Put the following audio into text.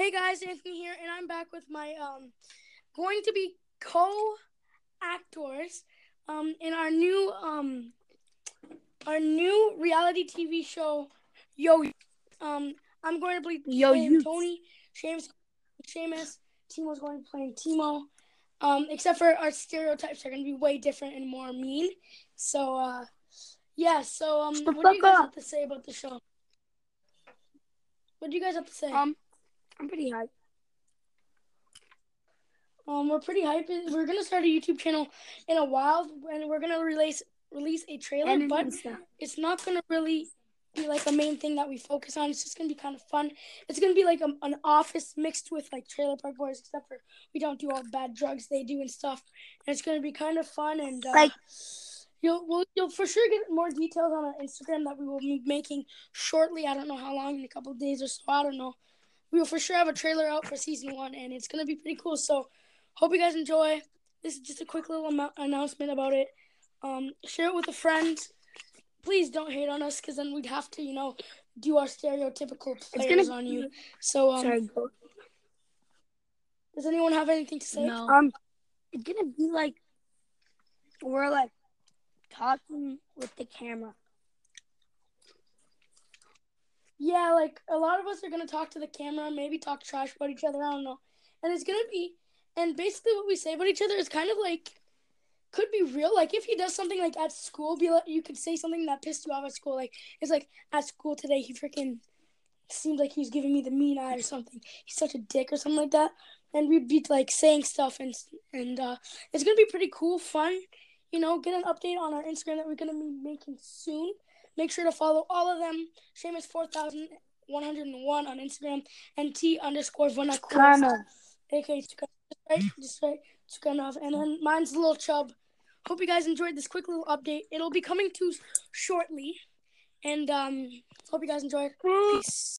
Hey guys, Anthony here, and I'm back with my um, going to be co-actors um in our new um our new reality TV show, Yo. Um, I'm going to be Yo playing. Tony, Seamus, Seamus. Timo's going to be playing Timo. Um, except for our stereotypes are going to be way different and more mean. So, uh, yeah. So, um, what do you guys have to say about the show? What do you guys have to say? Um, I'm pretty hyped. Um, we're pretty hyped. We're gonna start a YouTube channel in a while, and we're gonna release release a trailer. And but Insta. it's not gonna really be like a main thing that we focus on. It's just gonna be kind of fun. It's gonna be like a, an office mixed with like Trailer Park Boys, except for we don't do all the bad drugs they do and stuff. And it's gonna be kind of fun and uh, Like- you'll we'll, you'll for sure get more details on our Instagram that we will be making shortly. I don't know how long in a couple of days or so. I don't know. We will for sure have a trailer out for season one, and it's gonna be pretty cool. So hope you guys enjoy. This is just a quick little amou- announcement about it. Um, share it with a friend. Please don't hate on us, because then we'd have to, you know, do our stereotypical players gonna on you. So, um, Sorry, go. does anyone have anything to say? Um, it's gonna be like we're like talking with the camera. Yeah, like a lot of us are gonna talk to the camera, maybe talk trash about each other. I don't know, and it's gonna be, and basically what we say about each other is kind of like, could be real. Like if he does something like at school, be like you could say something that pissed you off at school. Like it's like at school today, he freaking seemed like he was giving me the mean eye or something. He's such a dick or something like that. And we'd be like saying stuff and and uh, it's gonna be pretty cool, fun. You know, get an update on our Instagram that we're gonna be making soon. Make sure to follow all of them. Seamus four thousand one hundred and one on Instagram and T underscore Vanakur. Kana. AK Tukanov. Just right, just right, Tukanov. And then mine's Little Chub. Hope you guys enjoyed this quick little update. It'll be coming to shortly. And um hope you guys enjoyed. Peace.